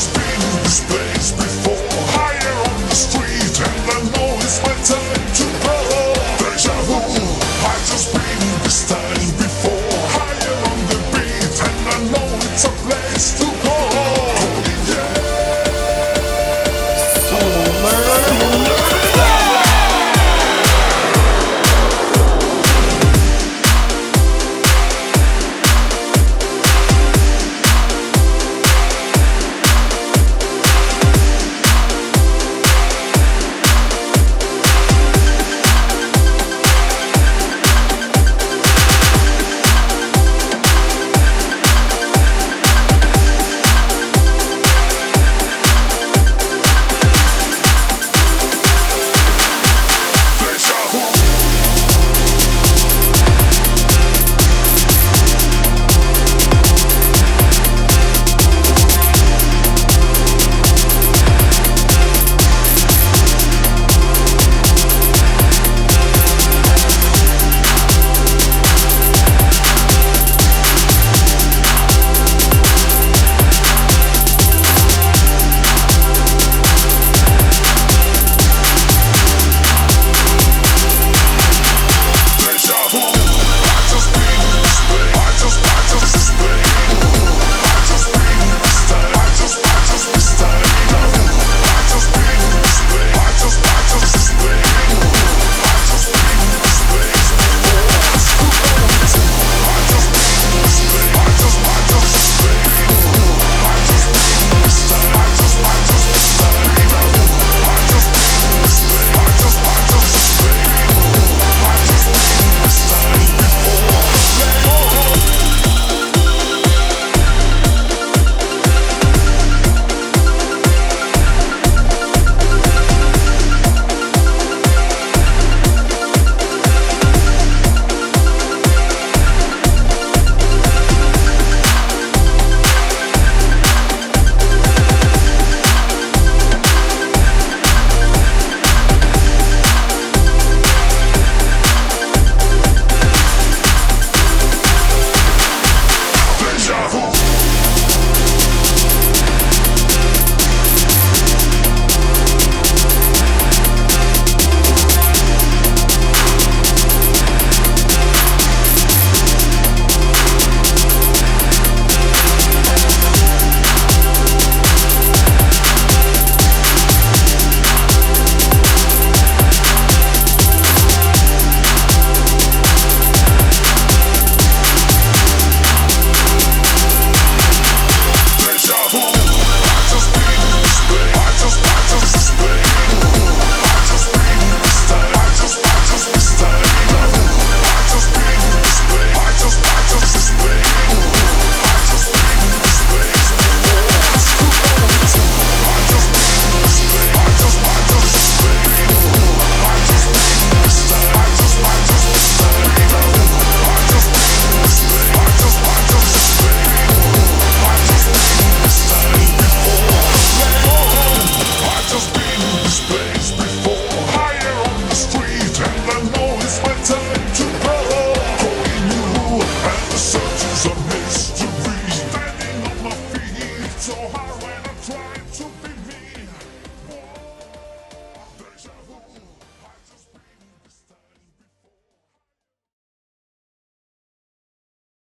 just be